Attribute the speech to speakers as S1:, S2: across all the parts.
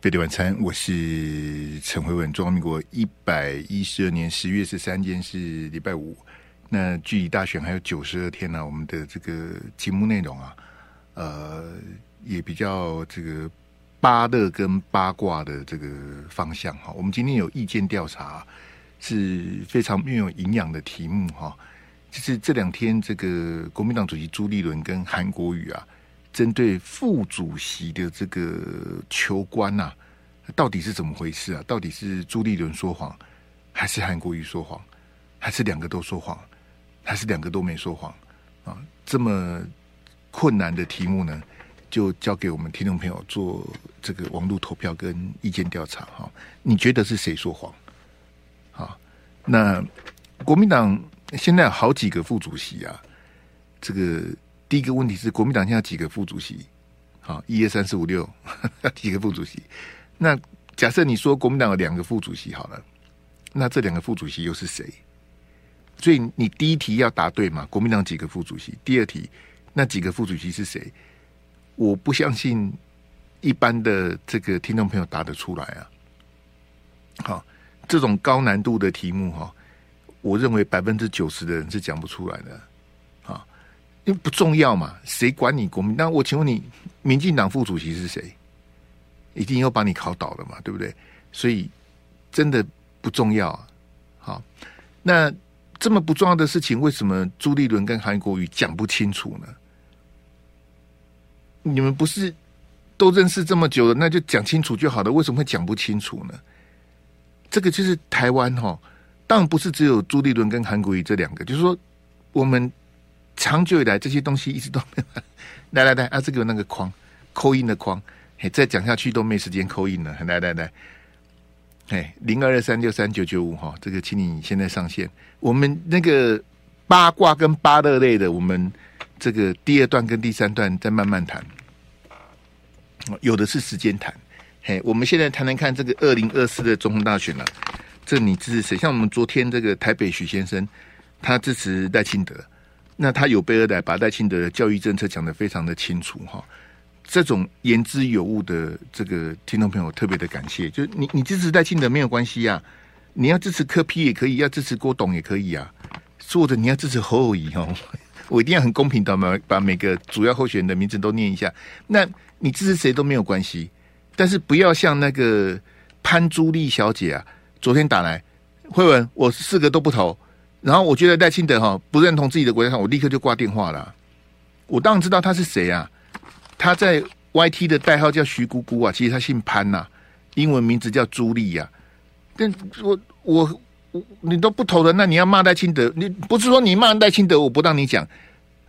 S1: 飞碟晚餐，我是陈慧文。中华民国一百一十二年十月十三天是礼拜五，那距离大选还有九十二天呢、我们的这个节目内容啊，呃，也比较这个八乐跟八卦的这个方向哈。我们今天有意见调查，是非常没有营养的题目哈。就是这两天，这个国民党主席朱立伦跟韩国瑜啊。针对副主席的这个求官呐、啊，到底是怎么回事啊？到底是朱立伦说谎，还是韩国瑜说谎，还是两个都说谎，还是两个都没说谎啊？这么困难的题目呢，就交给我们听众朋友做这个网络投票跟意见调查哈。你觉得是谁说谎？啊，那国民党现在好几个副主席啊，这个。第一个问题是，国民党现在几个副主席？好，一二三四五六，几个副主席？那假设你说国民党有两个副主席好了，那这两个副主席又是谁？所以你第一题要答对嘛？国民党几个副主席？第二题，那几个副主席是谁？我不相信一般的这个听众朋友答得出来啊！好，这种高难度的题目哈，我认为百分之九十的人是讲不出来的。因为不重要嘛，谁管你国民？那我请问你，民进党副主席是谁？一定要把你考倒了嘛，对不对？所以真的不重要啊。好，那这么不重要的事情，为什么朱立伦跟韩国瑜讲不清楚呢？你们不是都认识这么久了，那就讲清楚就好了。为什么会讲不清楚呢？这个就是台湾哈，当然不是只有朱立伦跟韩国瑜这两个，就是说我们。长久以来，这些东西一直都没有。来来来，啊，这个那个框，扣印的框，嘿，再讲下去都没时间扣印了。来来来，哎，零二二三六三九九五哈，这个请你现在上线。我们那个八卦跟八乐类的，我们这个第二段跟第三段再慢慢谈。有的是时间谈，嘿，我们现在谈谈看这个二零二四的总统大选了。这你支持谁？像我们昨天这个台北许先生，他支持赖清德。那他有备而来，把戴清德的教育政策讲得非常的清楚哈。这种言之有物的这个听众朋友特别的感谢。就你你支持戴清德没有关系呀，你要支持柯 P 也可以，要支持郭董也可以啊。或者你要支持侯友宜哦，我一定要很公平的嘛，把每个主要候选人的名字都念一下。那你支持谁都没有关系，但是不要像那个潘朱丽小姐啊，昨天打来，慧文，我四个都不投。然后我觉得赖清德哈不认同自己的国家，我立刻就挂电话了。我当然知道他是谁啊，他在 YT 的代号叫徐姑姑啊，其实他姓潘呐、啊，英文名字叫朱莉呀、啊。但我我我你都不投的，那你要骂赖清德，你不是说你骂赖清德我不让你讲，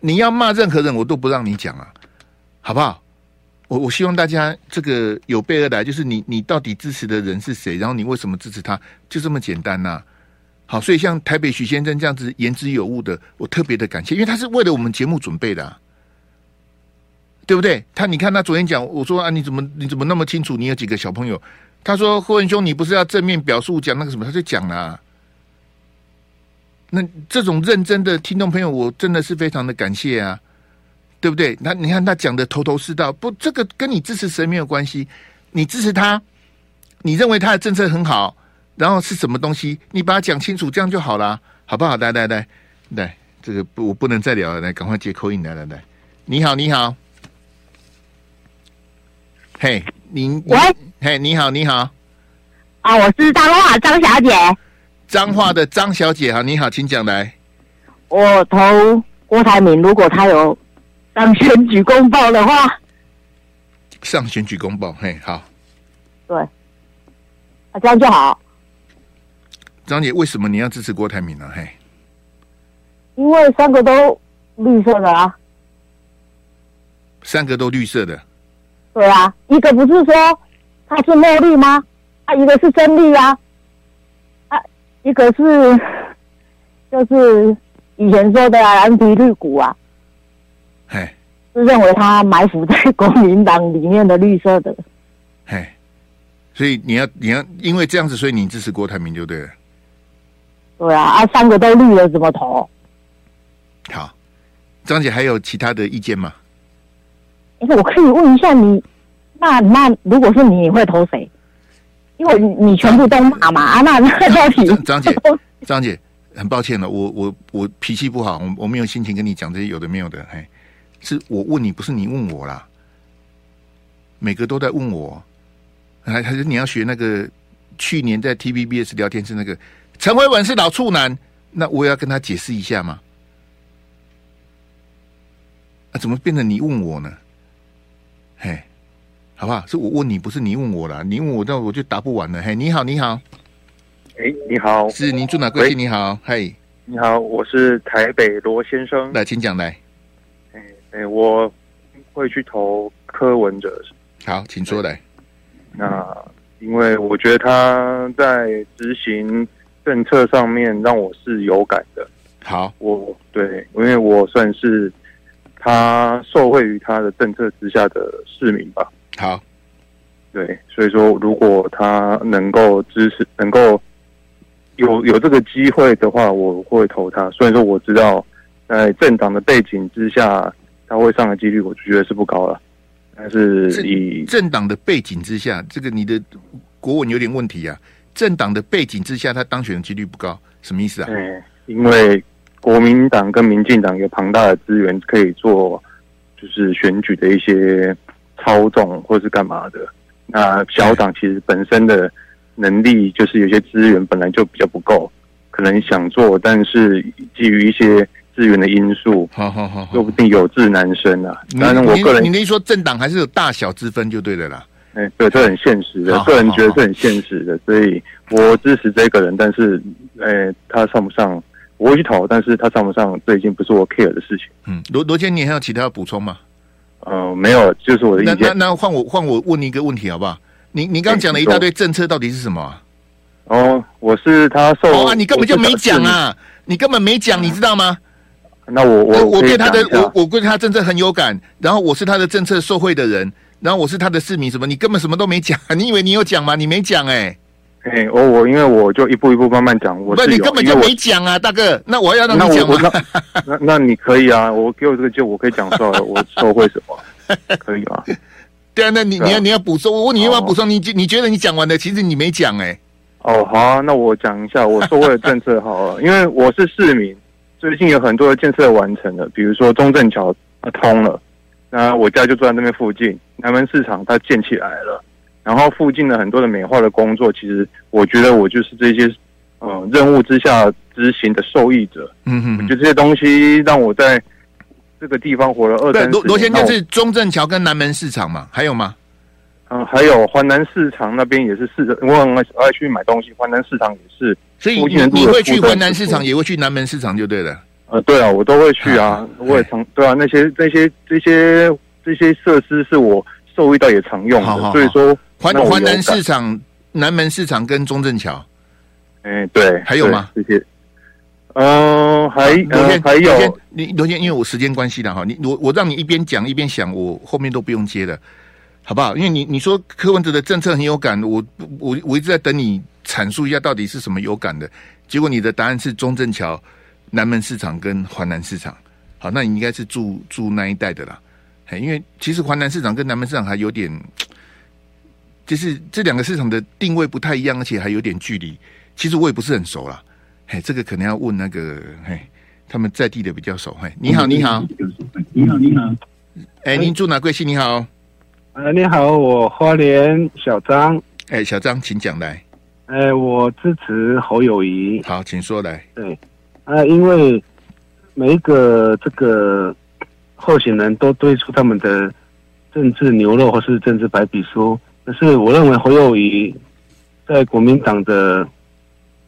S1: 你要骂任何人我都不让你讲啊，好不好？我我希望大家这个有备而来，就是你你到底支持的人是谁，然后你为什么支持他，就这么简单呐、好，所以像台北许先生这样子言之有物的，我特别的感谢，因为他是为了我们节目准备的、啊，对不对？他你看他昨天讲，我说啊，你怎么你怎么那么清楚？你有几个小朋友？他说霍文兄，你不是要正面表述讲那个什么？他就讲了、那这种认真的听众朋友，我真的是非常的感谢啊，对不对？那你看他讲的头头是道，不，这个跟你支持谁没有关系，你支持他，你认为他的政策很好。然后是什么东西？你把它讲清楚，这样就好了，好不好？来来来来，这个不，我不能再聊了，来，赶快接 call in，来来来，你好，你好，嘿，您喂，嘿，你好，你好，
S2: 啊，我是彰化张小姐，
S1: 彰化的张小姐，哈，你好，请讲来。
S2: 我投郭台铭，如果他有上选举公报的话，
S1: 上选举公报，嘿，好，
S2: 对，啊，这样就好。
S1: 张姐，为什么你要支持郭台铭呢？嘿，
S2: 因为三个都绿色的啊，
S1: 三个都绿色的。
S2: 对啊，一个不是说他是墨绿吗？啊，一个是真绿啊，啊，一个是 就是以前说的蓝皮绿骨啊，
S1: 嘿，
S2: 是认为他埋伏在国民党里面的绿色的。
S1: 嘿，所以你要你要因为这样子，所以你支持郭台铭就对了。
S2: 对啊，啊，三个都绿了，怎么投？
S1: 好，张姐还有其他的意见吗？
S2: 我可以问一下你，那那如果是你，你会投谁？因为你全部都骂嘛啊，那那到底
S1: 张姐，张姐，很抱歉了，我我我脾气不好，我我没有心情跟你讲这些有的没有的，嘿，是我问你，不是你问我啦。每个都在问我，还还是你要学那个去年在 TVBS 聊天室那个陈慧文是老处男，那我也要跟他解释一下吗？啊，怎么变成你问我呢？嘿。好不好？是我问你，不是你问我啦。你问我，那我就答不完了。嘿，你好，你好。
S3: 哎，你好，
S1: 是您住哪贵姓？你好，嘿，
S3: 你好，我是台北罗先生。
S1: 来，请讲来。
S3: 哎哎，我会去投柯文哲。
S1: 好，请说来。
S3: 那因为我觉得他在执行政策上面让我是有感的。
S1: 好，
S3: 我对，因为我算是他受惠于他的政策之下的市民吧。
S1: 好，
S3: 对，所以说，如果他能够支持，能够有有这个机会的话，我会投他。虽然说我知道，在政党的背景之下，他会上的几率，我就觉得是不高了。但是以
S1: 政党的背景之下，这个你的国文有点问题啊。政党的背景之下，他当选的几率不高，什么意思啊？
S3: 对，因为国民党跟民进党有庞大的资源可以做，就是选举的一些。操纵或是干嘛的？那小党其实本身的能力就是有些资源本来就比较不够，可能想做，但是基于一些资源的因素，
S1: 好好好，
S3: 说不定有志难伸啊。当然，我个人
S1: 你你说政党还是有大小之分就对的啦。
S3: 哎，对，这很现实的，个人觉得是很现实的，所以我支持这个人。但是，哎，他上不上我会去投，但是他上不上这已经不是我 care 的事情。
S1: 嗯，罗罗坚，你还有其他要补充吗？
S3: 呃，没有，就是我的意见。
S1: 那那那换我换我问你一个问题好不好？你你刚刚讲了一大堆政策，到底是什么啊？
S3: 哦，我是他受
S1: 哦，你根本就没讲啊！你根本没讲，你知道吗？
S3: 那我我
S1: 我对他的我我对他政策很有感，然后我是他的政策受惠的人，然后我是他的市民，什么？你根本什么都没讲，你以为你有讲吗？你没讲哎。
S3: 哎，我我因为我就一步一步慢慢讲，我
S1: 不，你根本就没讲啊，大哥。那我要让你讲吗？
S3: 那那你可以啊，我给我这个机会，我可以讲出来，我受惠什么？可以吗？
S1: 对啊，那你你要你要补充，我问你要不要补充？你你觉得你讲完了，其实你没讲哎。
S3: 哦，好啊，那我讲一下我受惠的政策好了，因为我是市民，最近有很多的建设完成了，比如说中正桥通了，那我家就住在那边附近，南门市场它建起来了。然后附近的很多的美化的工作，其实我觉得我就是这些，呃，任务之下执行的受益者。嗯哼，我觉得这些东西让我在这个地方活了二三十年。
S1: 罗罗先就是中正桥跟南门市场嘛？还有吗？
S3: 嗯、呃，还有环南市场那边也是市，我很爱去买东西。环南市场也是，
S1: 所以你你会去环南市场，也会去南门市场，就对了。
S3: 呃，对啊，我都会去啊，我也常对啊，那些那些这些这些设施是我受益到也常用的，所以说。
S1: 环环南市场、南门市场跟中正桥，
S3: 哎，对，
S1: 还有吗？
S3: 这些，嗯，还
S1: 罗天
S3: 还有
S1: 你罗天，因为我时间关系的哈，你我我让你一边讲一边想，我后面都不用接了，好不好？因为你你说柯文哲的政策很有感，我我我一直在等你阐述一下到底是什么有感的，结果你的答案是中正桥、南门市场跟环南市场，好，那你应该是住住那一带的啦，因为其实环南市场跟南门市场还有点。就是这两个市场的定位不太一样，而且还有点距离。其实我也不是很熟啦，嘿，这个可能要问那个嘿，他们在地的比较熟。嘿，你好，你好，
S4: 你好，你好，
S1: 哎，您住哪贵姓？你好，
S4: 呃，你好，我花莲小张。
S1: 哎，小张，请讲来。
S4: 哎，我支持侯友谊。
S1: 好，请说来。
S4: 对，啊，因为每一个这个候选人都推出他们的政治牛肉或是政治白皮书。可是我认为侯友宜在国民党的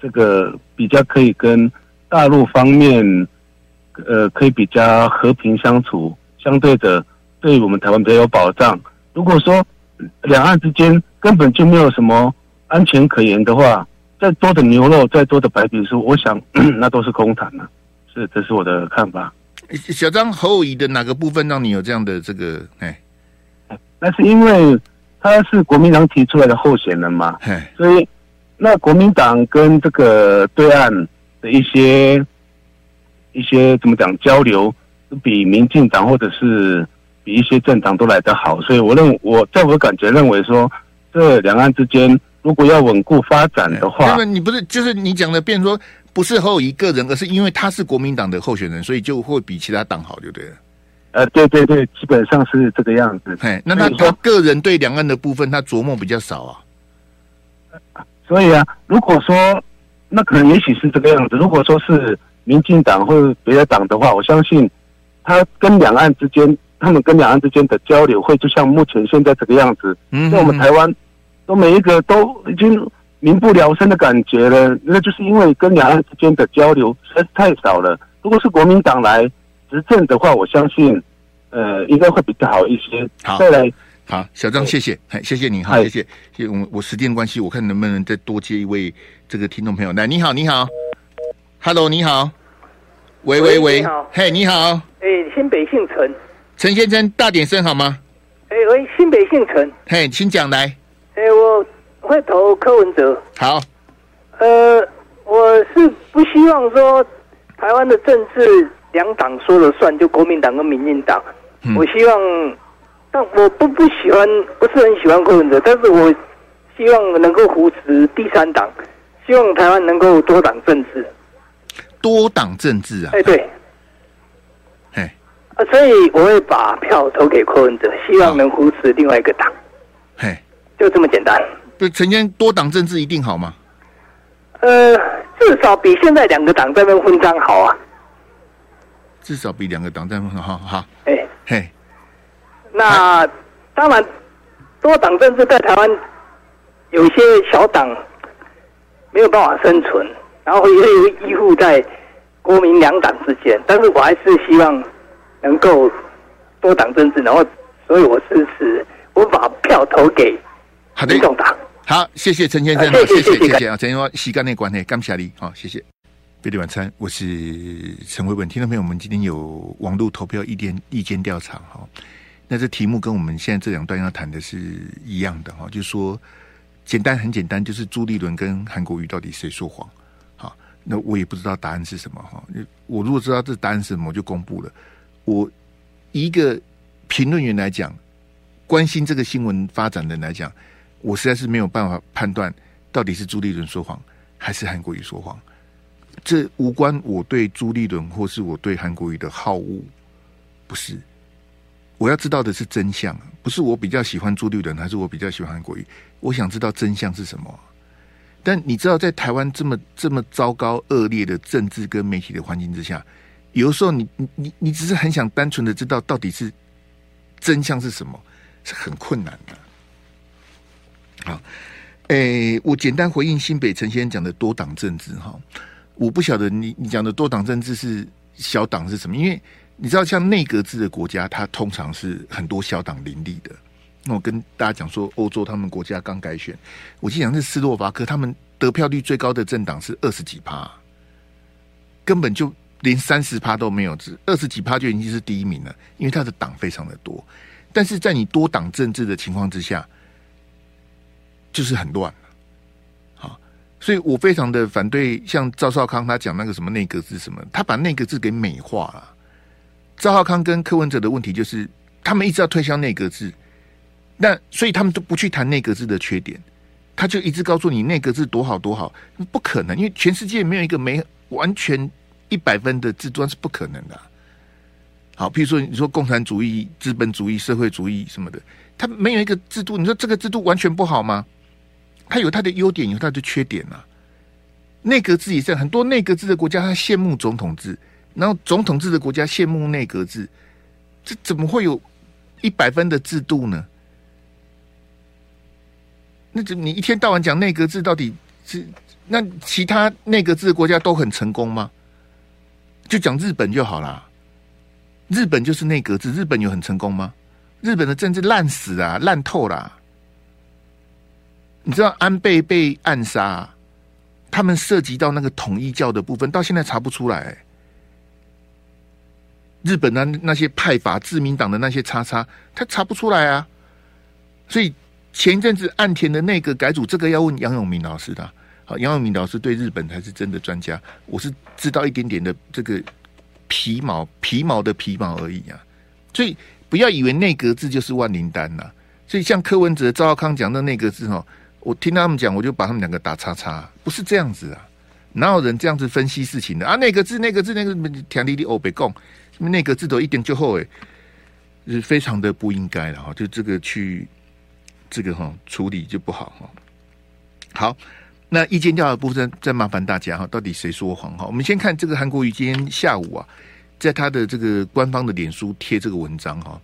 S4: 这个比较可以跟大陆方面，呃，可以比较和平相处，相对的对我们台湾比较有保障。如果说两岸之间根本就没有什么安全可言的话，再多的牛肉，再多的白皮书，我想 那都是空谈了。是，这是我的看法。
S1: 小张，侯友宜的哪个部分让你有这样的这个？哎，
S4: 那是因为。他是国民党提出来的候选人嘛，所以那国民党跟这个对岸的一些一些怎么讲交流，比民进党或者是比一些政党都来得好，所以我认我在我的感觉认为说，这两岸之间如果要稳固发展的话，
S1: 那么你不是就是你讲的，变说不是侯友宜个人，而是因为他是国民党的候选人，所以就会比其他党好，就对了。
S4: 呃，对对对，基本上是这个样子。
S1: 嘿，那他他个人对两岸的部分，他琢磨比较少啊。
S4: 所以啊，如果说那可能也许是这个样子。如果说是民进党或者别的党的话，我相信他跟两岸之间，他们跟两岸之间的交流会就像目前现在这个样子。嗯，在我们台湾，都每一个都已经民不聊生的感觉了。那就是因为跟两岸之间的交流实在是太少了。如果是国民党来。执政的话，我相信，呃，应该会比较好一些。
S1: 好，
S4: 再来，
S1: 好，小张，谢谢，哎，谢谢你，好，谢谢，谢谢我，我时间关系，我看能不能再多接一位这个听众朋友。来，你好，你好，Hello，你好，喂喂喂，你好，嘿，你好，
S5: 哎，新北姓陈，
S1: 陈先生，大点声好吗？
S5: 哎喂，新北姓陈，
S1: 嘿，请
S5: 讲来。会投柯文哲。
S1: 好，
S5: 呃，我是不希望说台湾的政治。两党说了算，就国民党跟民进党。嗯、我希望，但我不不喜欢，不是很喜欢柯文哲，但是我希望能够扶持第三党，希望台湾能够多党政治。
S1: 多党政治啊？
S5: 哎，对。
S1: 哎，
S5: 啊，所以我会把票投给柯文哲，希望能扶持另外一个党。
S1: 嘿，
S5: 就这么简单。
S1: 对，陈先多党政治一定好吗？
S5: 呃，至少比现在两个党在那混战好啊。
S1: 至少比两个党在好好好。
S5: 哎、欸、
S1: 嘿，
S5: 那当然，多党政治在台湾有些小党没有办法生存，然后也有依附在国民两党之间。但是我还是希望能够多党政治，然后所以我支持，我把票投给民众党。
S1: 好，谢谢陈先生，谢谢谢谢啊，陈先生，时间的关系，感谢你，好，谢谢。费力晚餐，我是陈维文。听众朋友，我们今天有网络投票意见意见调查哈。那这题目跟我们现在这两段要谈的是一样的哈，就是说简单很简单，就是朱立伦跟韩国瑜到底谁说谎？好，那我也不知道答案是什么哈。我如果知道这答案是什么，我就公布了。我一个评论员来讲，关心这个新闻发展的人来讲，我实在是没有办法判断到底是朱立伦说谎还是韩国瑜说谎。这无关我对朱立伦或是我对韩国瑜的好恶，不是。我要知道的是真相，不是我比较喜欢朱立伦还是我比较喜欢韩国瑜。我想知道真相是什么。但你知道，在台湾这么这么糟糕恶劣的政治跟媒体的环境之下，有的时候你你你你只是很想单纯的知道到底是真相是什么，是很困难的。好，诶，我简单回应新北陈先生讲的多党政治哈。我不晓得你你讲的多党政治是小党是什么？因为你知道，像内阁制的国家，它通常是很多小党林立的。那我跟大家讲说，欧洲他们国家刚改选，我记得讲是斯洛伐克，他们得票率最高的政党是二十几趴，根本就连三十趴都没有，只二十几趴就已经是第一名了，因为他的党非常的多。但是在你多党政治的情况之下，就是很乱。好所以我非常的反对，像赵少康他讲那个什么内阁制什么，他把内阁制给美化了。赵少康跟柯文哲的问题就是，他们一直要推销内阁制，那所以他们都不去谈内阁制的缺点，他就一直告诉你内阁制多好多好，不可能，因为全世界没有一个没完全一百分的制度，是不可能的。好，譬如说你说共产主义、资本主义、社会主义什么的，他没有一个制度，你说这个制度完全不好吗？它有它的优点，有它的缺点啊。内阁制也是很多内阁制的国家，他羡慕总统制；然后总统制的国家羡慕内阁制。这怎么会有一百分的制度呢？那就你一天到晚讲内阁制，到底是那其他内阁制的国家都很成功吗？就讲日本就好啦。日本就是内阁制，日本有很成功吗？日本的政治烂死啊，烂透了。你知道安倍被暗杀，他们涉及到那个统一教的部分，到现在查不出来。日本的那些派阀、自民党的那些叉叉，他查不出来啊。所以前一阵子岸田的内阁改组，这个要问杨永明老师的。好，杨永明老师对日本才是真的专家，我是知道一点点的这个皮毛、皮毛的皮毛而已啊。所以。不要以为内阁制就是万灵丹呐。所以像柯文哲、赵少康讲的内阁制哦，我听他们讲，我就把他们两个打叉叉，不是这样子啊。哪有人这样子分析事情的啊？那个字，那个字、那个田里的欧北共，什么内阁制都一点就后诶，是非常的不应该的哈。就这个去这个哈处理就不好哈。好，那意见调查部分再麻烦大家哈，到底谁说谎哈？我们先看这个韩国瑜今天下午啊，在他的这个官方的脸书贴这个文章哈。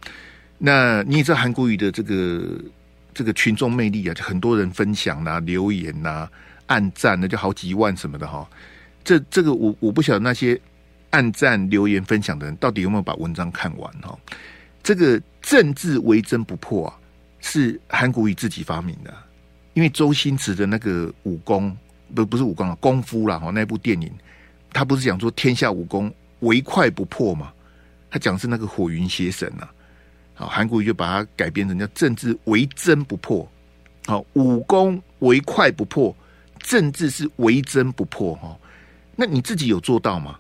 S1: 那你也知道韩国瑜的这个这个群众魅力啊，就很多人分享呐、啊、留言呐、啊。按赞那就好几万什么的哈，这这个我我不晓得那些按赞留言分享的人到底有没有把文章看完哈。这个政治为真不破啊，是韩国瑜自己发明的，因为周星驰的那个武功不不是武功啊功夫啦哈，那部电影他不是讲说天下武功唯快不破嘛，他讲是那个火云邪神呐，好韩国瑜就把它改编成叫政治为真不破，好武功唯快不破。政治是唯真不破哈，那你自己有做到吗？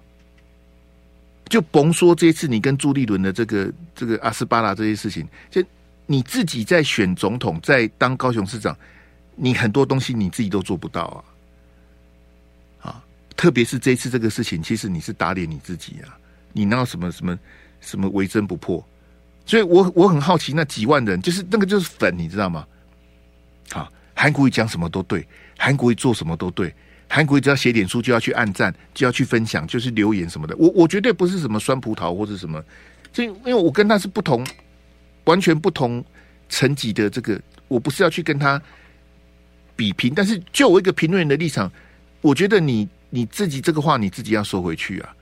S1: 就甭说这一次你跟朱立伦的这个这个阿斯巴拉这些事情，就你自己在选总统，在当高雄市长，你很多东西你自己都做不到啊！啊，特别是这次这个事情，其实你是打脸你自己啊！你闹什么什么什么为真不破？所以我我很好奇，那几万人就是那个就是粉，你知道吗？好，韩国瑜讲什么都对。韩国瑜做什么都对，韩国瑜只要写点书就要去按赞，就要去分享，就是留言什么的。我我绝对不是什么酸葡萄或者什么，就因为我跟他是不同，完全不同层级的这个，我不是要去跟他比拼。但是就我一个评论员的立场，我觉得你你自己这个话你自己要收回去啊。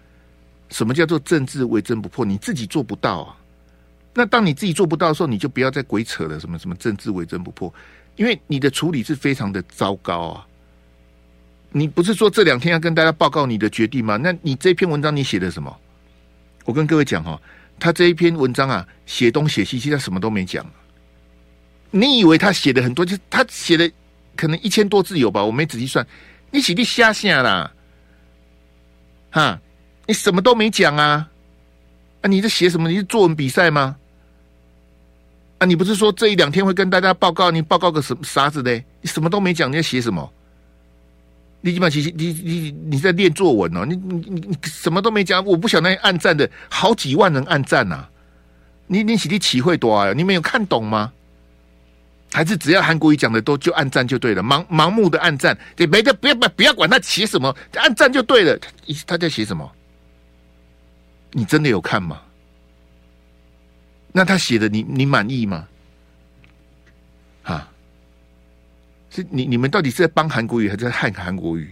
S1: 什么叫做政治为真不破？你自己做不到啊。那当你自己做不到的时候，你就不要再鬼扯了。什么什么政治为真不破？因为你的处理是非常的糟糕啊！你不是说这两天要跟大家报告你的决定吗？那你这篇文章你写的什么？我跟各位讲哈，他这一篇文章啊，写东写西，其实他什么都没讲。你以为他写的很多，就他写的可能一千多字有吧？我没仔细算，你写的瞎写啦！哈，你什么都没讲啊！啊，你在写什么？你是作文比赛吗？啊！你不是说这一两天会跟大家报告？你报告个什啥子的？你什么都没讲，你在写什么？你基本上其实你你你在练作文哦！你你你什么都没讲，我不晓得那按赞的好几万人暗赞呐、你你写的体会多啊？你没有看懂吗？还是只要韩国瑜讲的都就暗赞就对了？盲盲目的暗赞，对没得不要不要管他写什么，暗赞就对了。他他在写什么？你真的有看吗？那他写的你你满意吗？啊，是你你们到底是在帮韩国瑜还是在害韩国瑜？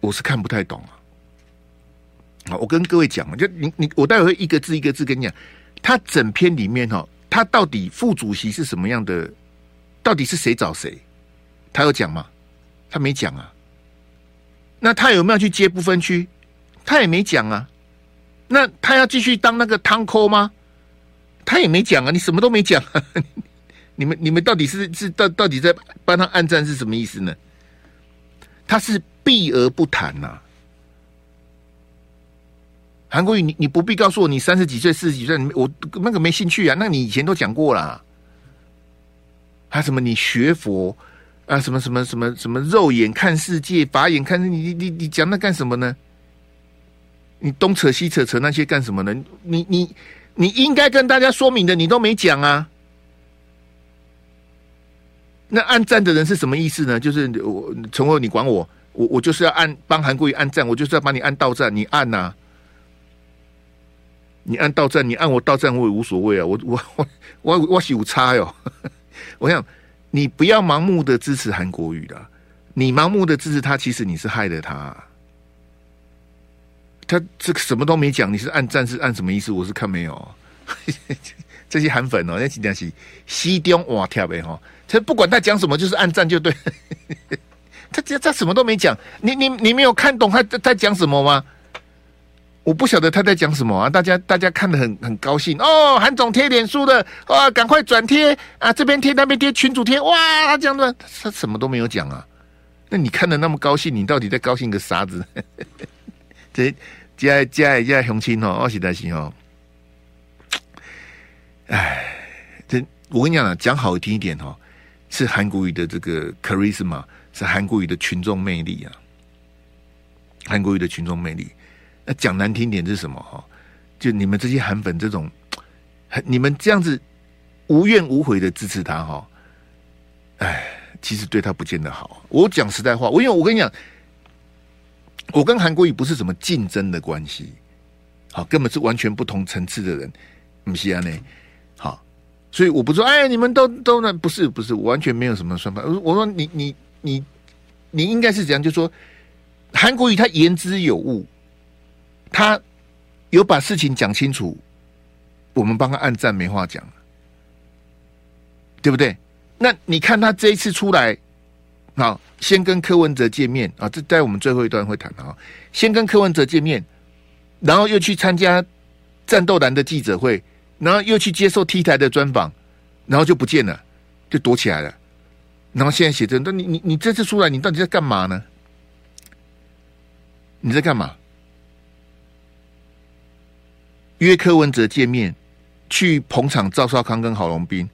S1: 我是看不太懂啊。啊，我跟各位讲，就你你我待会会一个字一个字跟你讲，他整篇里面哈，他到底副主席是什么样的？到底是谁找谁？他有讲吗？他没讲啊。那他有没有去接不分区？他也没讲啊。那他要继续当那个汤扣吗？他也没讲啊，你什么都没讲啊！你们你们到底是是到到底在帮他暗战是什么意思呢？他是避而不谈呐、啊。韩国瑜，你你不必告诉我你三十几岁、四十几岁，我那个没兴趣啊。那你以前都讲过了，还什么你学佛啊？什么什么什么什么肉眼看世界，法眼看你你你讲那干什么呢？你东扯西扯扯那些干什么呢？你你。你应该跟大家说明的，你都没讲啊。那按赞的人是什么意思呢？就是我从后你管我，我我就是要按帮韩国瑜按赞，我就是要帮你按到赞，你按呐、你按到赞，你按我到赞，我也无所谓啊。我我我我我是有差哟。我想你不要盲目的支持韩国瑜的，你盲目的支持他，其实你是害了他。他这个什么都没讲，你是按赞是按什么意思？我是看没有。这些韩粉哦，那真的是西中哇跳呗哈！他不管他讲什么，就是按赞就对。他这他什么都没讲，你你你没有看懂他他讲什么吗？我不晓得他在讲什么啊！大家大家看得很很高兴哦，韩总贴脸书的哇，赶快转贴啊！这边贴那边贴群主贴哇，他讲的他什么都没有讲啊！那你看的那么高兴，你到底在高兴个啥子？这。加加加乡亲哦，我实在是哦，哎，这我跟你讲啊，讲好听一点哈，是韩国语的这个 charisma，是韩国语的群众魅力啊。韩国语的群众魅力，那讲难听点是什么哈？就你们这些韩粉这种，你们这样子无怨无悔的支持他哈，哎，其实对他不见得好。我讲实在话，我因为我跟你讲，我跟韩国瑜不是什么竞争的关系，好，根本是完全不同层次的人，不是啊？呢，好，所以我不说，哎，你们都都那不是不是，完全没有什么算法。我说你你你你应该是怎样？就说。韩国瑜他言之有物，他有把事情讲清楚，我们帮他按赞没话讲，对不对？那你看他这一次出来，好，先跟柯文哲见面啊，这在我们最后一段会谈啊，先跟柯文哲见面，然后又去参加战斗蓝的记者会，然后又去接受 T 台的专访，然后就不见了，就躲起来了，然后现在写真，那你你你这次出来，你到底在干嘛呢？你在干嘛？约柯文哲见面，去捧场赵少康跟郝龙斌，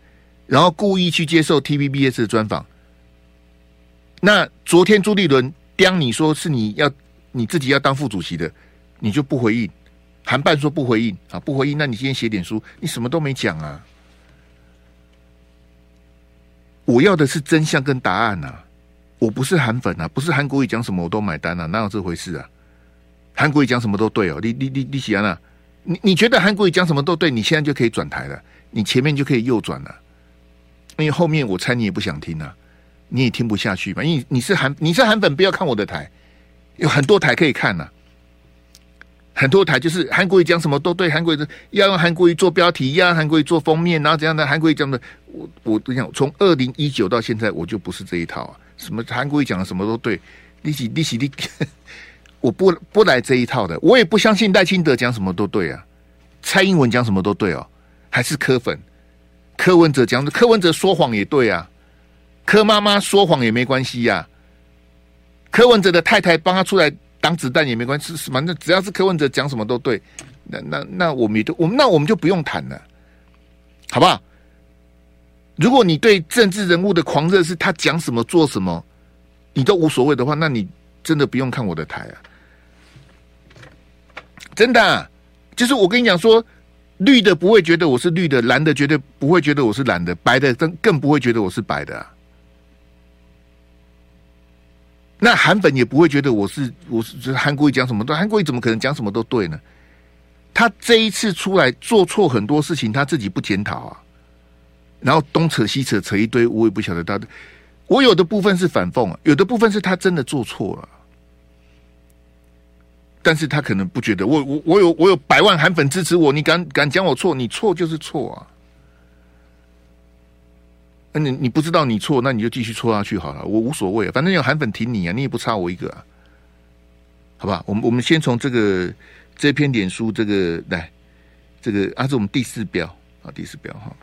S1: 然后故意去接受 TVBS 的专访。那昨天朱立伦刁你说是你要你自己要当副主席的，你就不回应。韩办说不回应啊，不回应。那你今天写点书，你什么都没讲啊。我要的是真相跟答案啊！我不是韩粉啊，不是韩国语讲什么我都买单啊，哪有这回事啊？韩国语讲什么都对哦，你你你你喜欢啊？你你觉得韩国语讲什么都对，你现在就可以转台了，你前面就可以右转了，因为后面我猜你也不想听啊，你也听不下去吧？因为你是韩你是韩粉，不要看我的台，有很多台可以看呐、很多台就是韩国语讲什么都对，韩国瑜要用韩国语做标题，要用韩国语做封面，然后怎样的韩国语讲的，我我跟你讲，从二零一九到现在，我就不是这一套啊，什么韩国语讲的什么都对，利息利息利。我不不来这一套的，我也不相信赖清德讲什么都对啊，蔡英文讲什么都对哦，还是柯粉，柯文哲讲的，柯文哲说谎也对啊，柯妈妈说谎也没关系呀、柯文哲的太太帮他出来挡子弹也没关系，反正只要是柯文哲讲什么都对，那那那我们也都我们那我们就不用谈了，好不好？如果你对政治人物的狂热是他讲什么做什么，你都无所谓的话，那你真的不用看我的台啊。真的、啊，就是我跟你讲说，绿的不会觉得我是绿的，蓝的绝对不会觉得我是蓝的，白的更更不会觉得我是白的、啊。那韩粉也不会觉得我是我是韩国瑜讲什么都，韩国瑜怎么可能讲什么都对呢？他这一次出来做错很多事情，他自己不检讨啊，然后东扯西扯扯一堆，我也不晓得他的。我有的部分是反讽，有的部分是他真的做错了。但是他可能不觉得我我我有我有百万韩粉支持我，你敢敢讲我错？你错就是错啊！那你你不知道你错，那你就继续错下去好了，我无所谓，反正有韩粉挺你啊，你也不差我一个啊，好吧？我们我们先从这个这篇脸书这个来，这个啊，是我们第四标啊，第四标哈。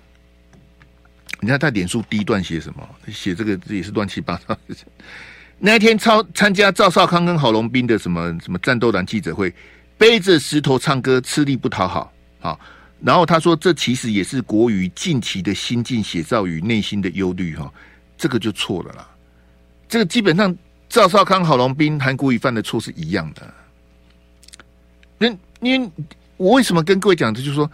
S1: 你看他脸书第一段写什么？写这个也是乱七八糟。那天超参加赵少康跟郝龙斌的什么什么战斗蓝记者会，背着石头唱歌，吃力不讨好。好，然后他说，这其实也是国语近期的心境写照与内心的忧虑哈，这个就错了啦。这个基本上赵少康、郝龙斌、韩国瑜犯的错是一样的。那因为我为什么跟各位讲，这就是说，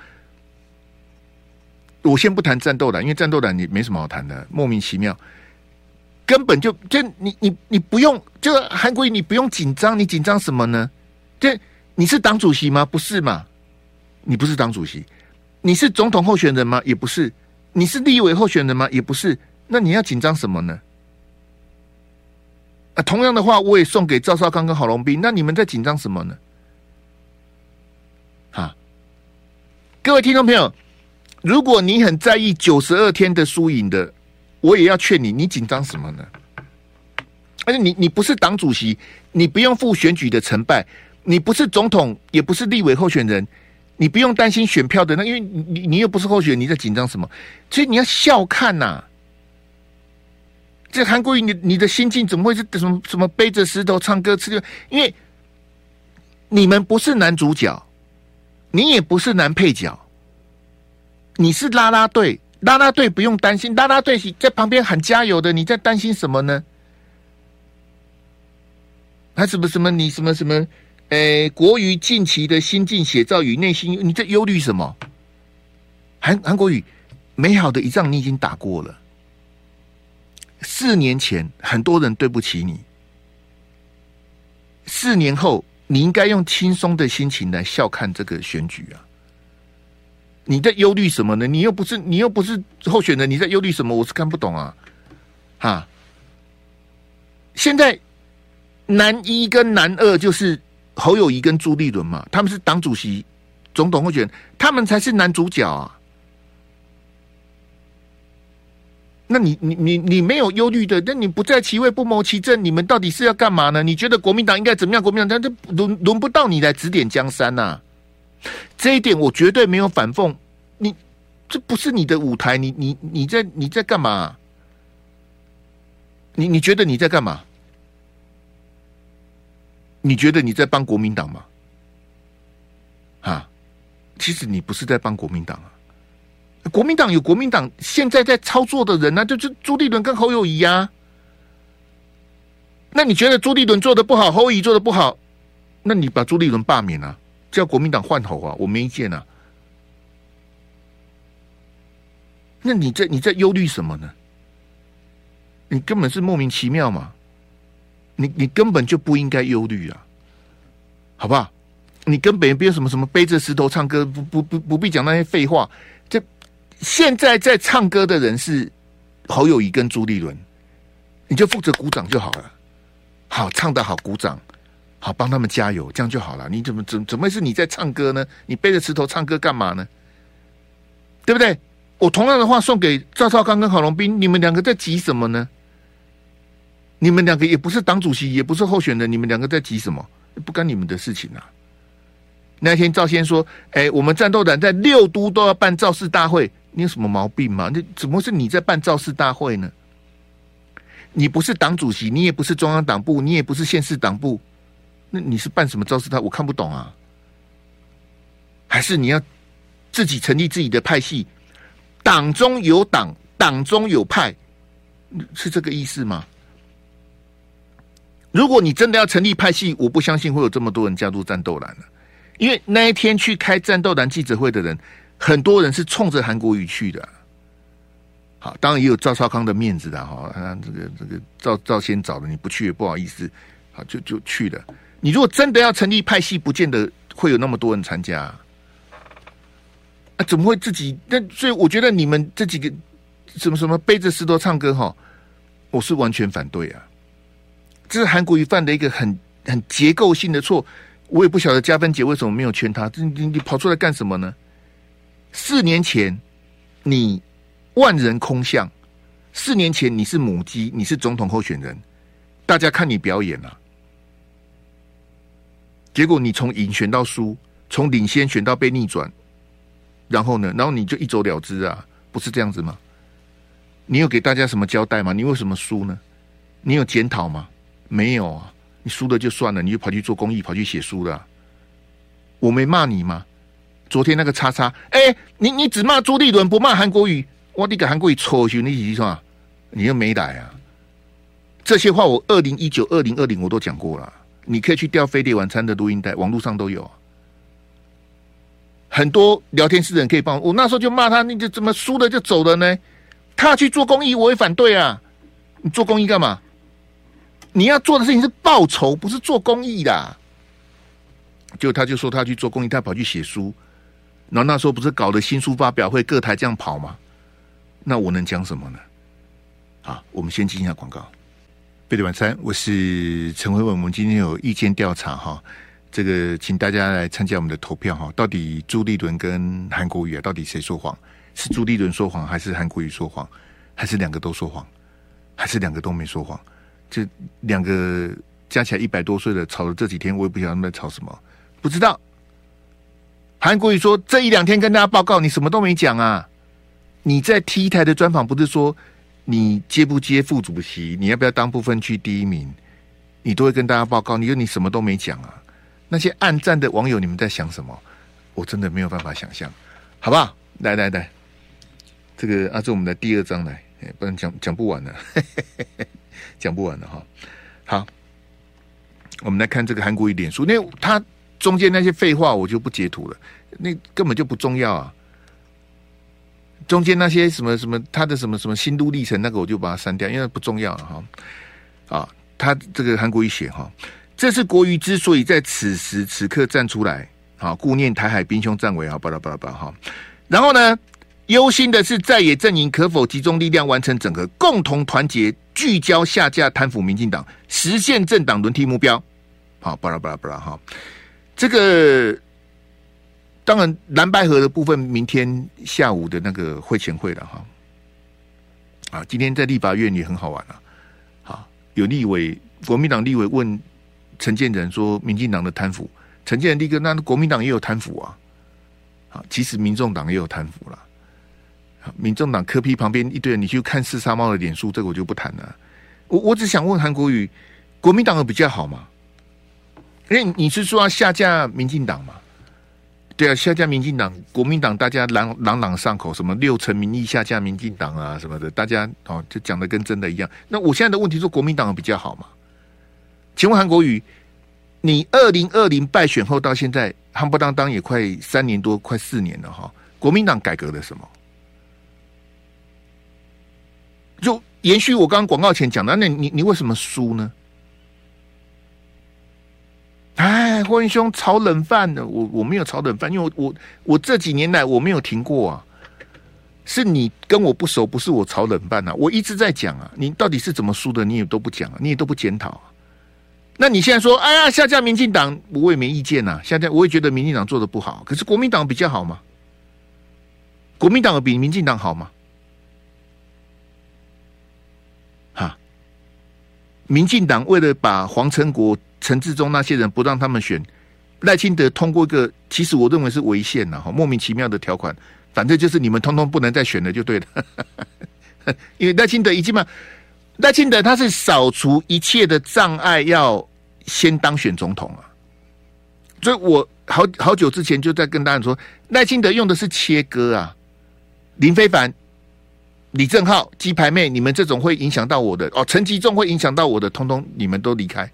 S1: 我先不谈战斗蓝，因为战斗蓝你没什么好谈的，莫名其妙。根本就就你你你不用，就韩国瑜你不用紧张，你紧张什么呢？就你是党主席吗？不是嘛？你不是党主席，你是总统候选人吗？也不是，你是立委候选人吗？也不是，那你要紧张什么呢？啊，同样的话，我也送给赵少康跟郝龙斌，那你们在紧张什么呢？哈，各位听众朋友，如果你很在意九十二天的输赢的。我也要劝你，你紧张什么呢？而且你你不是党主席，你不用负选举的成败，你不是总统，也不是立委候选人，你不用担心选票的那，因为你你又不是候选人，你在紧张什么？所以你要笑看呐、这韩国瑜，你你的心境怎么会是什么什么背着石头唱歌吃？因为你们不是男主角，你也不是男配角。你是拉拉队，拉拉队不用担心，拉拉队在旁边喊加油的，你在担心什么呢？还什么什么？你什么什么？诶，国瑜近期的心境写照与内心，你在忧虑什么？韩韩国瑜，美好的一仗你已经打过了。四年前很多人对不起你，四年后你应该用轻松的心情来笑看这个选举啊！你在忧虑什么呢？你又不是你又不是候选人，你在忧虑什么？我是看不懂啊！哈，现在男一跟男二就是侯友宜跟朱立伦嘛，他们是党主席、总统候选人，他们才是男主角啊！那你你你你没有忧虑的，那你不在其位不谋其政，你们到底是要干嘛呢？你觉得国民党应该怎么样？国民党他这轮轮不到你来指点江山呐、这一点我绝对没有反讽。你这不是你的舞台，你你你在你在干嘛？你你觉得你在干嘛？你觉得你在帮国民党吗？啊，其实你不是在帮国民党啊。国民党有国民党现在在操作的人呢、就是朱立伦跟侯友谊啊。那你觉得朱立伦做的不好，侯友谊做的不好，那你把朱立伦罢免啊，叫国民党换头啊，我没意见啊。那你在你在忧虑什么呢？你根本是莫名其妙嘛，你你根本就不应该忧虑啊，好不好？你根本也别什么什么背着石头唱歌，不不不不必讲那些废话。现在在唱歌的人是侯友谊跟朱立伦，你就负责鼓掌就好了。好，唱得好，鼓掌，好，帮他们加油，这样就好了。你怎么怎怎么会是你在唱歌呢？你背着石头唱歌干嘛呢？对不对？我同样的话送给赵少康跟郝龙斌，你们两个在急什么呢？你们两个也不是党主席，也不是候选人，你们两个在急什么？不干你们的事情啊。那天赵先说：“哎，我们战斗党在六都都要办造势大会。”你有什么毛病吗？那怎么是你在办造势大会呢？你不是党主席，你也不是中央党部，你也不是县市党部，那你是办什么造势大？我看不懂啊！还是你要自己成立自己的派系？党中有党，党中有派，是这个意思吗？如果你真的要成立派系，我不相信会有这么多人加入战斗蓝了，因为那一天去开战斗蓝记者会的人。很多人是冲着韩国瑜去的，好，当然也有赵少康的面子的哈。这个这个赵赵先找的，你不去也不好意思，好就就去了。你如果真的要成立派系，不见得会有那么多人参加啊。啊，怎么会自己？那所以我觉得你们这几个什么什么背着石头唱歌哈，我是完全反对啊。这是韩国瑜犯的一个很很结构性的错，我也不晓得嘉分姐为什么没有劝他。你你你跑出来干什么呢？四年前，你万人空巷；四年前你是母鸡，你是总统候选人，大家看你表演了、啊。结果你从赢选到输，从领先选到被逆转，然后呢？然后你就一走了之啊？不是这样子吗？你有给大家什么交代吗？你为什么输呢？你有检讨吗？没有啊！你输了就算了，你就跑去做公益，跑去写书了、我没骂你吗？昨天那个叉叉，哎、你你只骂朱立伦，不骂韩国瑜，我你个韩国瑜臭去，你几说？你又没来啊？这些话我二零一九、二零二零我都讲过了，你可以去调飞碟晚餐的录音带，网络上都有，很多聊天室的人可以帮我。我那时候就骂他，你就怎么输了就走了呢？他去做公益，我也反对啊！你做公益干嘛？你要做的事情是报仇，不是做公益的。就他就说他去做公益，他跑去写书。然后那时候不是搞的新书发表会，各台这样跑吗？那我能讲什么呢？好，我们先进一下广告。贝蒂晚餐，我是陈慧文。我们今天有意见调查哈，这个请大家来参加我们的投票哈。到底朱立伦跟韩国瑜啊，到底谁说谎？是朱立伦说谎，还是韩国瑜说谎？还是两个都说谎？还是两个都没说谎？这两个加起来一百多岁的吵了这几天，我也不晓得他们在吵什么，不知道。韩国瑜说：“这一两天跟大家报告，你什么都没讲啊！你在 T 台的专访不是说你接不接副主席，你要不要当部分区第一名？你都会跟大家报告。你说你什么都没讲啊！那些暗赞的网友，你们在想什么？我真的没有办法想象，好不好？来来来，这个啊，这我们的第二章来，不然讲讲不完了，讲不完了哈。好，我们来看这个韩国瑜脸书，那他中间那些废话我就不截图了，那根本就不重要啊。中间那些什么什么他的什么什么心路历程，那个我就把它删掉，因为不重要了哈。啊，他这个韩国瑜写哈，这是国瑜之所以在此时此刻站出来，好顾念台海兵凶战危啊，巴拉巴拉巴拉哈。然后呢，忧心的是在野阵营可否集中力量完成整合，共同团结，聚焦下架贪腐民进党，实现政党轮替目标。好，巴拉巴拉巴拉哈，这个。当然，蓝白合的部分，明天下午的那个会前会了哈。啊，今天在立法院也很好玩了。好，有立委，国民党立委问陈建仁说：“民进党的贪腐，陈建仁立刻，那国民党也有贪腐啊。”好，其实民众党也有贪腐了。民众党柯 P 旁边一堆人，你去看四杀猫的脸书，这个我就不谈了。我我只想问韩国瑜，国民党的比较好吗？因为你是说要下架民进党吗？对啊，下架民进党，国民党大家朗朗朗上口，什么六成民意下架民进党啊什么的，大家哦就讲的跟真的一样。那我现在的问题是，国民党比较好吗？请问韩国瑜，你二零二零败选后到现在，夯不当当也快三年多，快四年了哈。国民党改革了什么？就延续我刚刚广告前讲的，那你你为什么输呢？哎，霍云兄炒冷饭的，我我没有炒冷饭，因为我我我这几年来我没有停过啊。是你跟我不熟，不是我炒冷饭啊。我一直在讲啊，你到底是怎么输的，你也都不讲啊，你也都不检讨啊。那你现在说，哎呀，下架民进党，我也没意见呐。现在我也觉得民进党做的不好，可是国民党比较好吗？国民党比民进党好吗？民进党为了把黄成国。陈志忠那些人不让他们选，赖清德通过一个，其实我认为是违宪的，哈，莫名其妙的条款，反正就是你们通通不能再选了，就对了。因为赖清德已经嘛，赖清德他是扫除一切的障碍，要先当选总统啊。所以我好好久之前就在跟大家说，赖清德用的是切割啊，林非凡、李正浩、鸡排妹，你们这种会影响到我的哦，陈吉仲会影响到我的，通通你们都离开。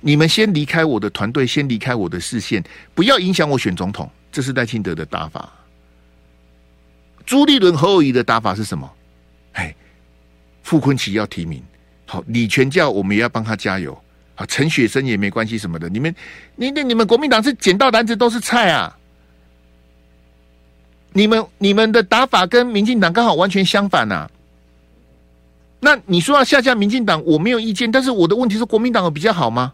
S1: 你们先离开我的团队，先离开我的视线，不要影响我选总统。这是赖清德的打法。朱立伦、侯友宜的打法是什么？哎，傅昆奇要提名，好，李全教我们也要帮他加油。好，陈雪生也没关系什么的。你们，你、你、你们国民党是捡到篮子都是菜啊！你们、你们的打法跟民进党刚好完全相反啊！那你说要下架民进党，我没有意见，但是我的问题是国民党有比较好吗？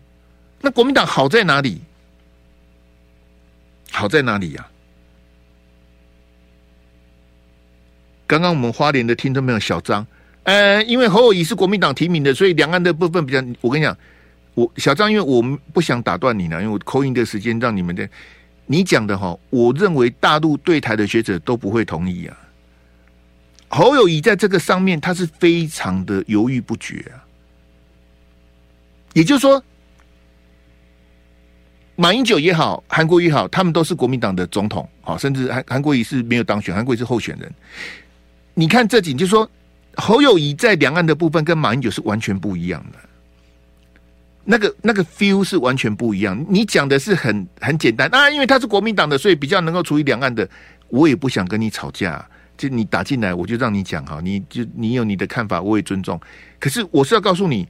S1: 那国民党好在哪里？好在哪里呀、啊？刚刚我们花莲的听众朋友小张，呃，因为侯友宜是国民党提名的，所以两岸的部分比较。我跟你讲，我小张，因为我们不想打断你呢，因为我扣音的时间让你们的你讲的哈，我认为大陆对台的学者都不会同意啊。侯友谊在这个上面，他是非常的犹豫不决啊，也就是说。马英九也好，韩国瑜也好，他们都是国民党的总统，好，甚至韩韩国瑜是没有当选，韩国瑜是候选人。你看这几，就是说侯友谊在两岸的部分跟马英九是完全不一样的，那个那个 feel 是完全不一样。你讲的是很很简单啊，因为他是国民党的，所以比较能够处理两岸的。我也不想跟你吵架，就你打进来，我就让你讲哈，你就你有你的看法，我也尊重。可是我是要告诉你，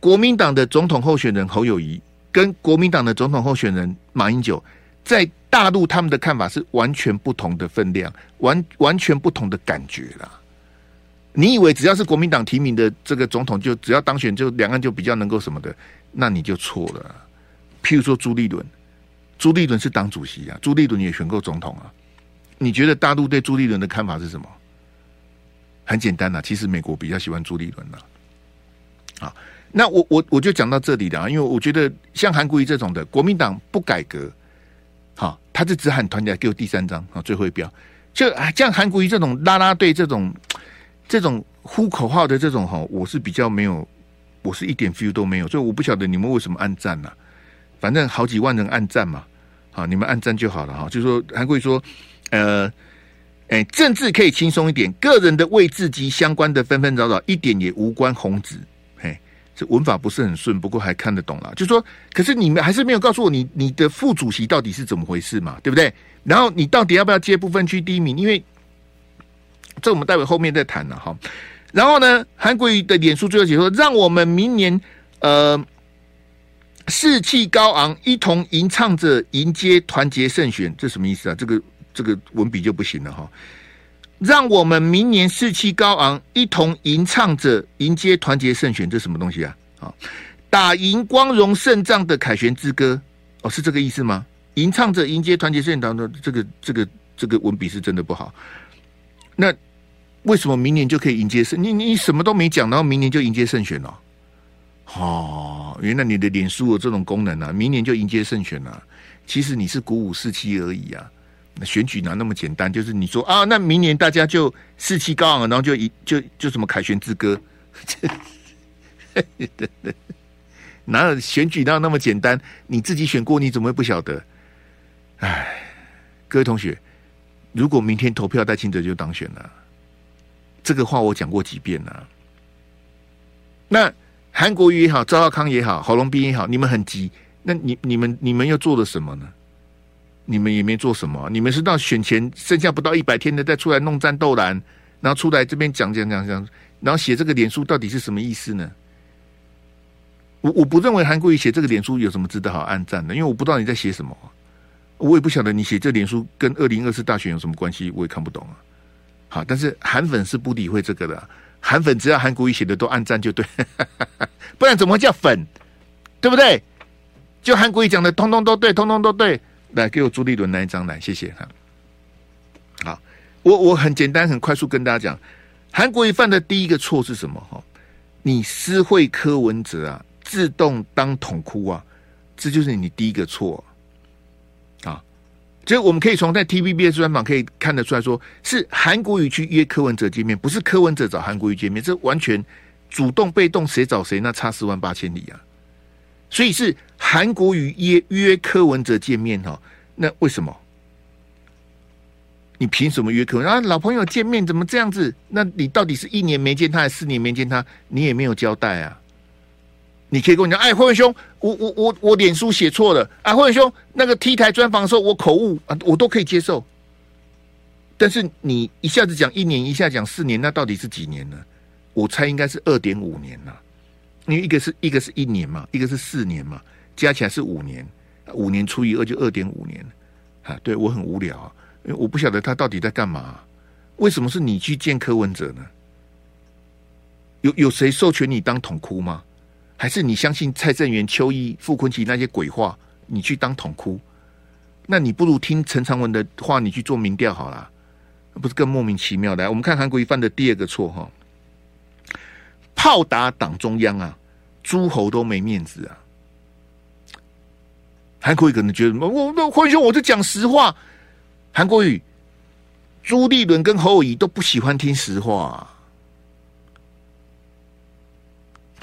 S1: 国民党的总统候选人侯友谊。跟国民党的总统候选人马英九在大陆他们的看法是完全不同的分量，完完全不同的感觉啦。你以为只要是国民党提名的这个总统，就只要当选就两岸就比较能够什么的，那你就错了。譬如说朱立伦，朱立伦是党主席啊，朱立伦也选过总统啊。你觉得大陆对朱立伦的看法是什么？很简单呐，其实美国比较喜欢朱立伦呐。啊。那我我我就讲到这里了啊，因为我觉得像韩国瑜这种的国民党不改革，好，他是只喊团结，给我第三张啊，最后一标，就像韩国瑜这种拉拉队这种这种呼口号的这种哈，我是比较没有，我是一点 feel 都没有，所以我不晓得你们为什么按赞呢？反正好几万人按赞嘛，好，你们按赞就好了哈。就说韩国瑜说，呃哎，政治可以轻松一点，个人的位置及相关的纷纷扰扰，一点也无关宏旨。嘿，这文法不是很顺，不过还看得懂了。就说，可是你们还是没有告诉我，你你的副主席到底是怎么回事嘛？对不对？然后你到底要不要接部分区第一名？因为这我们待会后面再谈了哈。然后呢，韩国瑜的脸书最后解说，让我们明年呃士气高昂，一同吟唱着迎接团结胜选。这什么意思啊？这个。这个文笔就不行了哈，让我们明年士气高昂，一同吟唱着迎接团结胜选，这什么东西啊？啊，打赢光荣胜仗的凯旋之歌哦，是这个意思吗？吟唱着迎接团结胜选的这个这个这个文笔是真的不好。那为什么明年就可以迎接胜？你你什么都没讲，然后明年就迎接胜选了？哦，原来你的脸书有这种功能啊！明年就迎接胜选了，其实你是鼓舞士气而已啊。那选举哪那么简单？就是你说啊，那明年大家就士气高昂，然后就一就就什么凯旋之歌，哪有选举哪有那么简单？你自己选过，你怎么会不晓得？哎，各位同学，如果明天投票，戴清哲就当选了，这个话我讲过几遍了。那韩国瑜也好，赵少康也好，郝龙斌也好，你们很急，那你你们你们又做了什么呢？你们也没做什么，你们是到选前剩下不到一百天的再出来弄战斗蓝，然后出来这边讲讲讲讲，然后写这个脸书到底是什么意思呢？我我不认为韩国瑜写这个脸书有什么值得好按赞的，因为我不知道你在写什么，我也不晓得你写这脸书跟二零二四大选有什么关系，我也看不懂啊。好，但是韩粉是不理会这个的，韩粉只要韩国瑜写的都按赞就对，不然怎么会叫粉？对不对？就韩国瑜讲的通通都对，通通都对。来给我朱立伦那一张来，谢谢哈。好，我我很简单很快速跟大家讲，韩国瑜犯的第一个错是什么？哈，你私会柯文哲啊，自动当统哭啊，这就是你第一个错啊。就我们可以从在 TVBS 专访可以看得出来说，是韩国瑜去约柯文哲见面，不是柯文哲找韩国瑜见面，这完全主动被动，谁找谁那差十万八千里啊。所以是韩国瑜约约柯文哲见面哈，那为什么？你凭什么约柯文哲？啊，老朋友见面怎么这样子？那你到底是一年没见他，还是四年没见他？你也没有交代啊！你可以跟我讲，哎，慧文兄，我我我我脸书写错了啊，或者说，那个 T 台专访的时候我口误啊，我都可以接受。但是你一下子讲一年，一下讲四年，那到底是几年呢？我猜应该是二点五年了。因为一个是一个是一年嘛，一个是四年嘛，加起来是五年，五年除以二就二点五年，啊，对我很无聊啊，因为我不晓得他到底在干嘛，为什么是你去见柯文哲呢？有有谁授权你当统哭吗？还是你相信蔡正元、邱毅、傅昆萁那些鬼话，你去当统哭？那你不如听陈长文的话，你去做民调好了，不是更莫名其妙的？我们看韩国瑜犯的第二个错哈。炮打党中央啊，诸侯都没面子啊！韩国瑜可能觉得，我那辉兄，我就讲实话。韩国瑜、朱立伦跟侯友宜都不喜欢听实话。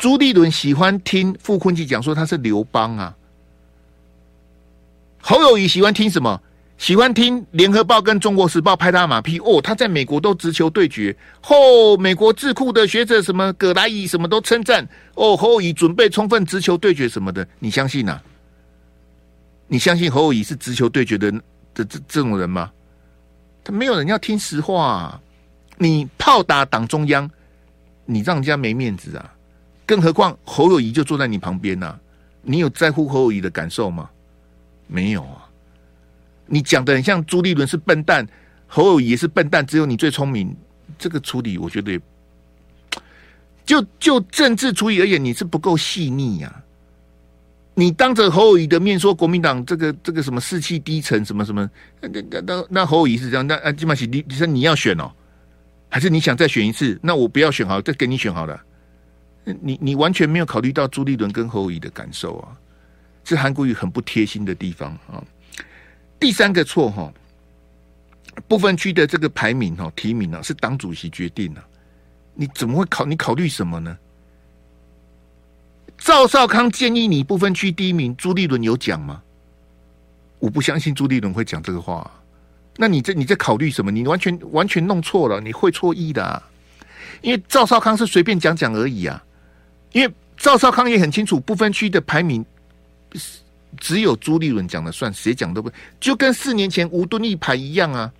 S1: 朱立伦喜欢听傅昆萁讲说他是刘邦啊，侯友谊喜欢听什么？喜欢听联合报跟中国时报拍他马屁哦，他在美国都直球对决，后、哦、美国智库的学者什么葛莱伊什么都称赞哦，侯友谊准备充分直球对决什么的，你相信呐、啊？你相信侯友谊是直球对决的这这这种人吗？他没有人要听实话、啊，你炮打党中央，你让人家没面子啊！更何况侯友谊就坐在你旁边呐、你有在乎侯友谊的感受吗？没有啊。你讲的很像朱立伦是笨蛋，侯友谊也是笨蛋，只有你最聪明。这个处理，我觉得就就政治处理而言，你是不够细腻呀。你当着侯友谊的面说国民党这个这个什么士气低沉，什么什么，那那那那侯友谊是这样，那啊金马喜你你说你要选哦，还是你想再选一次？那我不要选好，再给你选好了。你你完全没有考虑到朱立伦跟侯友的感受啊，是韩国瑜很不贴心的地方啊。第三个错哈，不分区的这个排名哈提名呢是党主席决定的，你怎么会考？你考虑什么呢？赵少康建议你不分区第一名，朱立伦有讲吗？我不相信朱立伦会讲这个话。那你这你在考虑什么？你完全完全弄错了，你会错意的、啊。因为赵少康是随便讲讲而已啊。因为赵少康也很清楚，不分区的排名只有朱立伦讲的算，谁讲都不就跟四年前吴敦义排一样啊？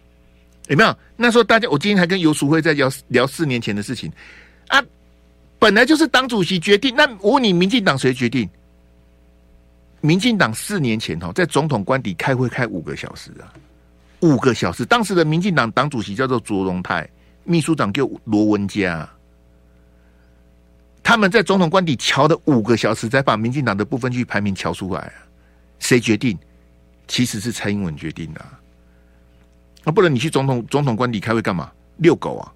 S1: 有没有？那时候大家，我今天还跟游淑慧在聊聊四年前的事情啊。本来就是党主席决定，那我问你，民进党谁决定？民进党四年前哦，在总统官邸开会开五个小时啊，五个小时。当时的民进党党主席叫做卓荣泰，秘书长叫罗文嘉，他们在总统官邸乔了五个小时，才把民进党的部分区排名乔出来啊。谁决定？其实是蔡英文决定的。那不然你去总统总统官邸开会干嘛？遛狗啊？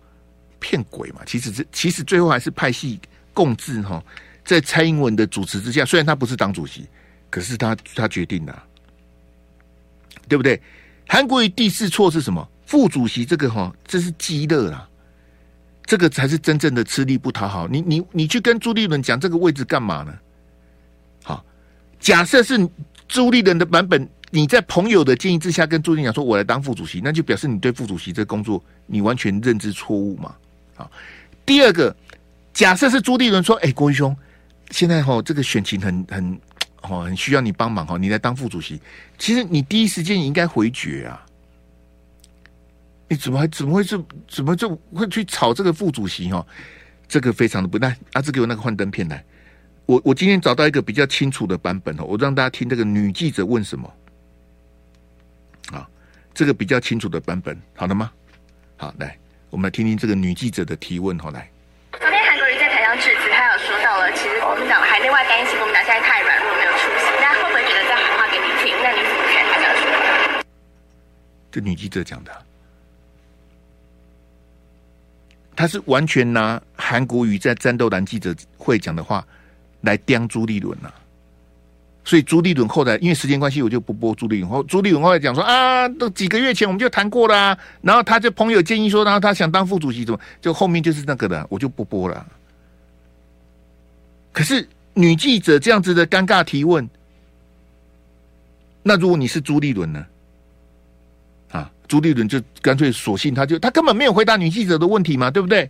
S1: 骗鬼嘛！其实这其实最后还是派系共治哈，在蔡英文的主持之下，虽然他不是党主席，可是他他决定的、啊，对不对？韩国瑜第四错是什么？副主席这个哈，这是鸡肋啦，这个才是真正的吃力不讨好。你你你去跟朱立伦讲这个位置干嘛呢？好，假设是朱立伦的版本，你在朋友的建议之下跟朱立伦讲说，我来当副主席，那就表示你对副主席这工作你完全认知错误嘛。好，第二个假设是朱立伦说：“哎、欸，国瑜兄，现在哈这个选情很很哦很需要你帮忙哈，你来当副主席。其实你第一时间应该回绝啊，你怎么还怎么会这怎么就会去炒这个副主席哈？这个非常的不耐。阿志给我那个幻灯片来，我我今天找到一个比较清楚的版本哦，我让大家听这个女记者问什么。啊，这个比较清楚的版本，好了吗？好，来。”我们来听听这个女记者的提问。好来，
S6: 昨天韩国瑜在台上致辞，他有说到了，其实国民党海内外担心国民党现在太软弱，没有出息。那会不会觉得在喊话给你听？那你怎么看他这样说？
S1: 这女记者讲的，他是完全拿韩国瑜在战斗蓝记者会讲的话来刁朱立伦呐。所以朱立伦后来因为时间关系，我就不播朱立伦。后朱立伦后来讲说啊，都几个月前我们就谈过了，啊，然后他就朋友建议说，然后他想当副主席，怎么就后面就是那个的，我就不播了。可是女记者这样子的尴尬提问，那如果你是朱立伦呢？朱立伦就干脆索性他就他根本没有回答女记者的问题嘛，对不对？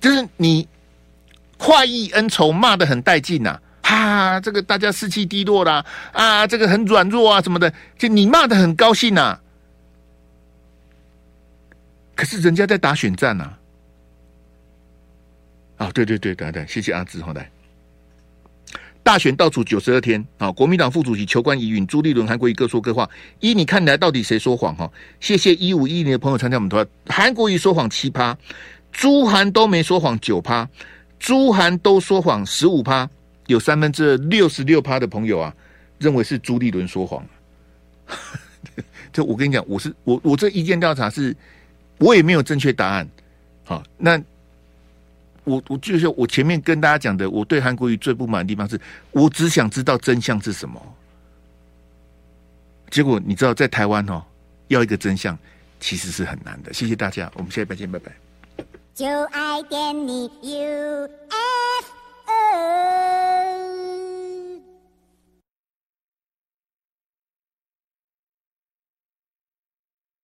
S1: 就是你快意恩仇骂的很带劲呐。啊，这个大家士气低落啦，啊，这个很软弱啊，什么的，就你骂的很高兴呐、可是人家在打选战呐、啊。对对对，等等，谢谢阿志，好来，大选倒数九十二天，啊，国民党副主席求官疑云，朱立伦、韩国瑜各说各话，依你看来，到底谁说谎？哈，谢谢一五一零的朋友参加我们团，韩国瑜说谎七趴，朱韩都没说谎九趴，朱韩都说谎十五趴。有三分之六十六趴的朋友啊，认为是朱立伦说谎。就我跟你讲，我是我我这意见调查是，我也没有正确答案。好，那我我就是我前面跟大家讲的，我对韩国语最不满的地方是，我只想知道真相是什么。结果你知道，在台湾哦，要一个真相其实是很难的。谢谢大家，我们下礼拜见，拜拜。就爱点你 UFO。